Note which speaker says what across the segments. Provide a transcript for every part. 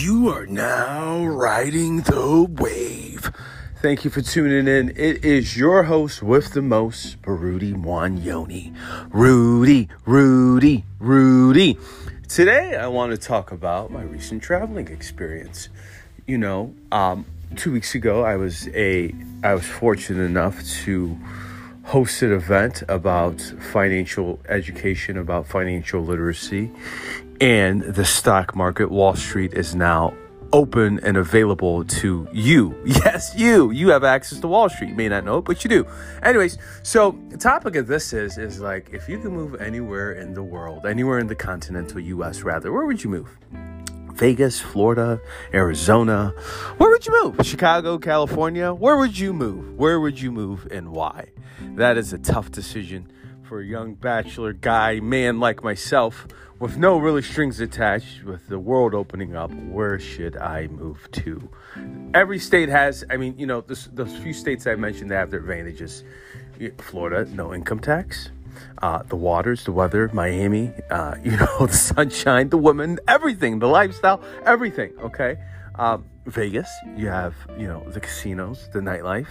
Speaker 1: You are now riding the wave. Thank you for tuning in. It is your host with the most, Rudi Mwonyonyi. Rudi, Rudi, Rudi. Today, I want to talk about my recent traveling experience. You know, um, two weeks ago, I was a I was fortunate enough to host an event about financial education, about financial literacy, and the stock market. Wall Street is now open and available to you. Yes, you. You have access to Wall Street. You may not know it, but you do. Anyways, so the topic of this is is like if you could move anywhere in the world, anywhere in the continental US rather, where would you move? Vegas, Florida, Arizona. Where would you move? Chicago, California? Where would you move? Where would you move and why? That is a tough decision for a young bachelor guy, man like myself, with no really strings attached, with the world opening up. Where should I move to? Every state has, I mean, you know, this, those few states I mentioned, they have their advantages. Florida, no income tax uh, the waters, the weather, Miami, uh, you know, the sunshine, the women, everything, the lifestyle, everything. Okay. Um, Vegas, you have you know the casinos, the nightlife.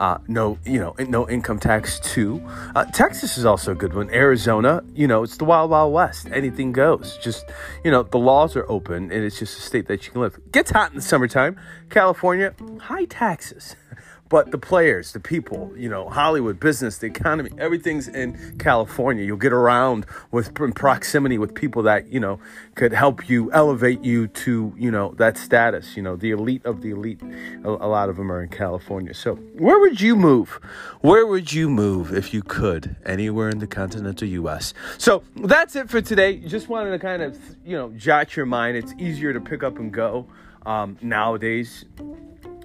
Speaker 1: Uh, no, you know, no income tax too. Uh, Texas is also a good one. Arizona, you know, it's the wild wild west. Anything goes. Just you know, the laws are open, and it's just a state that you can live. Gets hot in the summertime. California, high taxes. but the players, the people, you know, Hollywood, business, the economy, everything's in California. You'll get around with proximity with people that, you know, could help you elevate you to, you know, that status, you know, the elite of the elite. A, a lot of them are in California. So, where would you move? Where would you move if you could? Anywhere in the continental US. So, that's it for today. Just wanted to kind of, you know, jot your mind. It's easier to pick up and go um, nowadays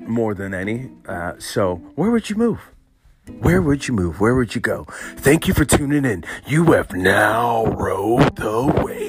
Speaker 1: more than any. Uh, so, where would you move? Where would you move? Where would you go? Thank you for tuning in. You have now rode the wave.